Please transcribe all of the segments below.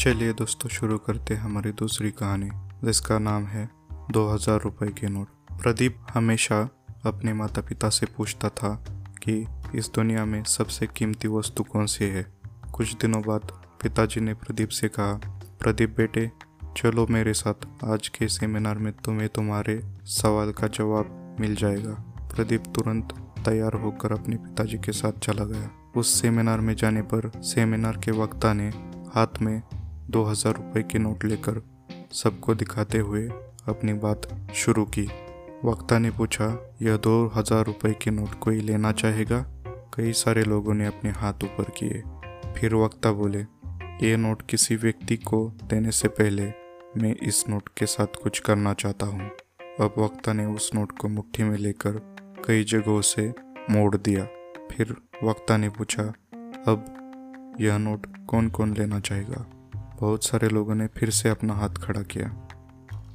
चलिए दोस्तों, शुरू करते हैं हमारी दूसरी कहानी, जिसका नाम है दो हज़ार रुपये के नोट। प्रदीप हमेशा अपने माता पिता से पूछता था कि इस दुनिया में सबसे कीमती वस्तु कौन सी है। कुछ दिनों बाद पिताजी ने प्रदीप से कहा, प्रदीप बेटे, चलो मेरे साथ, आज के सेमिनार में तुम्हें तुम्हारे सवाल का जवाब मिल जाएगा। प्रदीप तुरंत तैयार होकर अपने पिताजी के साथ चला गया। उस सेमिनार में जाने पर सेमिनार के वक्ता ने हाथ में दो हज़ार रुपये के नोट लेकर सबको दिखाते हुए अपनी बात शुरू की। वक्ता ने पूछा, यह दो हज़ार रुपये के नोट कोई लेना चाहेगा? कई सारे लोगों ने अपने हाथ ऊपर किए। फिर वक्ता बोले, ये नोट किसी व्यक्ति को देने से पहले मैं इस नोट के साथ कुछ करना चाहता हूँ। अब वक्ता ने उस नोट को मुट्ठी में लेकर कई जगहों से मोड़ दिया। फिर वक्ता ने पूछा, अब यह नोट कौन कौन लेना चाहेगा? बहुत सारे लोगों ने फिर से अपना हाथ खड़ा किया।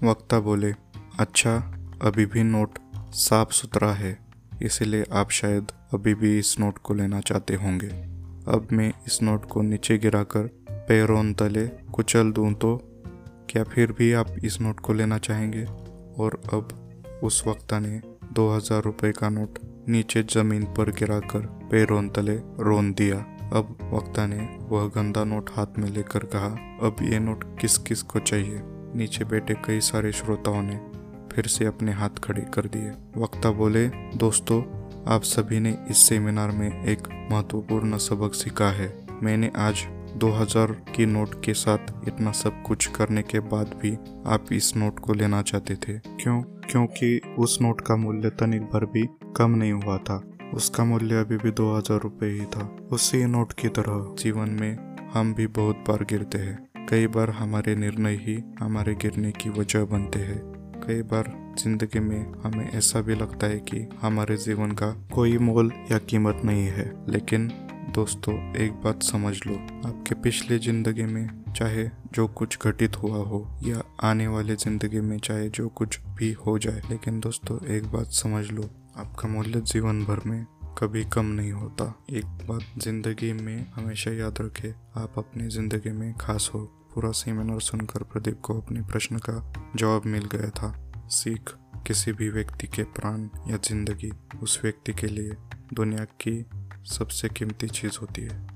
वक्ता बोले अच्छा अभी भी नोट साफ़ सुथरा है, इसलिए आप शायद अभी भी इस नोट को लेना चाहते होंगे। अब मैं इस नोट को नीचे गिराकर पैरों तले कुचल दूँ तो क्या फिर भी आप इस नोट को लेना चाहेंगे? और अब उस वक्ता ने दो हज़ार रुपये का नोट नीचे ज़मीन पर गिराकर पैरों तले रोन दिया। अब वक्ता ने वह गंदा नोट हाथ में लेकर कहा, अब ये नोट किस किस को चाहिए? नीचे बैठे कई सारे श्रोताओं ने फिर से अपने हाथ खड़े कर दिए। वक्ता बोले, दोस्तों, आप सभी ने इस सेमिनार में एक महत्वपूर्ण सबक सीखा है। मैंने आज 2000 की नोट के साथ इतना सब कुछ करने के बाद भी आप इस नोट को लेना चाहते थे। क्यों? क्योंकि उस नोट का मूल्य तनिक भर भी कम नहीं हुआ था। उसका मूल्य अभी भी दो हज़ार रुपये ही था। उसी नोट की तरह जीवन में हम भी बहुत बार गिरते हैं। कई बार हमारे निर्णय ही हमारे गिरने की वजह बनते हैं। कई बार ज़िंदगी में हमें ऐसा भी लगता है कि हमारे जीवन का कोई मोल या कीमत नहीं है। लेकिन दोस्तों, एक बात समझ लो। आपके पिछले ज़िंदगी में चाहे जो कुछ घटित हुआ हो या आने वाले ज़िंदगी में चाहे जो कुछ भी हो जाए, लेकिन दोस्तों, एक बात समझ लो। आपका मूल्य जीवन भर में कभी कम नहीं होता। एक बात ज़िंदगी में हमेशा याद रखे, आप अपनी ज़िंदगी में खास हो। पूरा सेमिनार सुनकर प्रदीप को अपने प्रश्न का जवाब मिल गया था। सीख किसी भी व्यक्ति के प्राण या ज़िंदगी, उस व्यक्ति के लिए दुनिया की सबसे कीमती चीज़ होती है।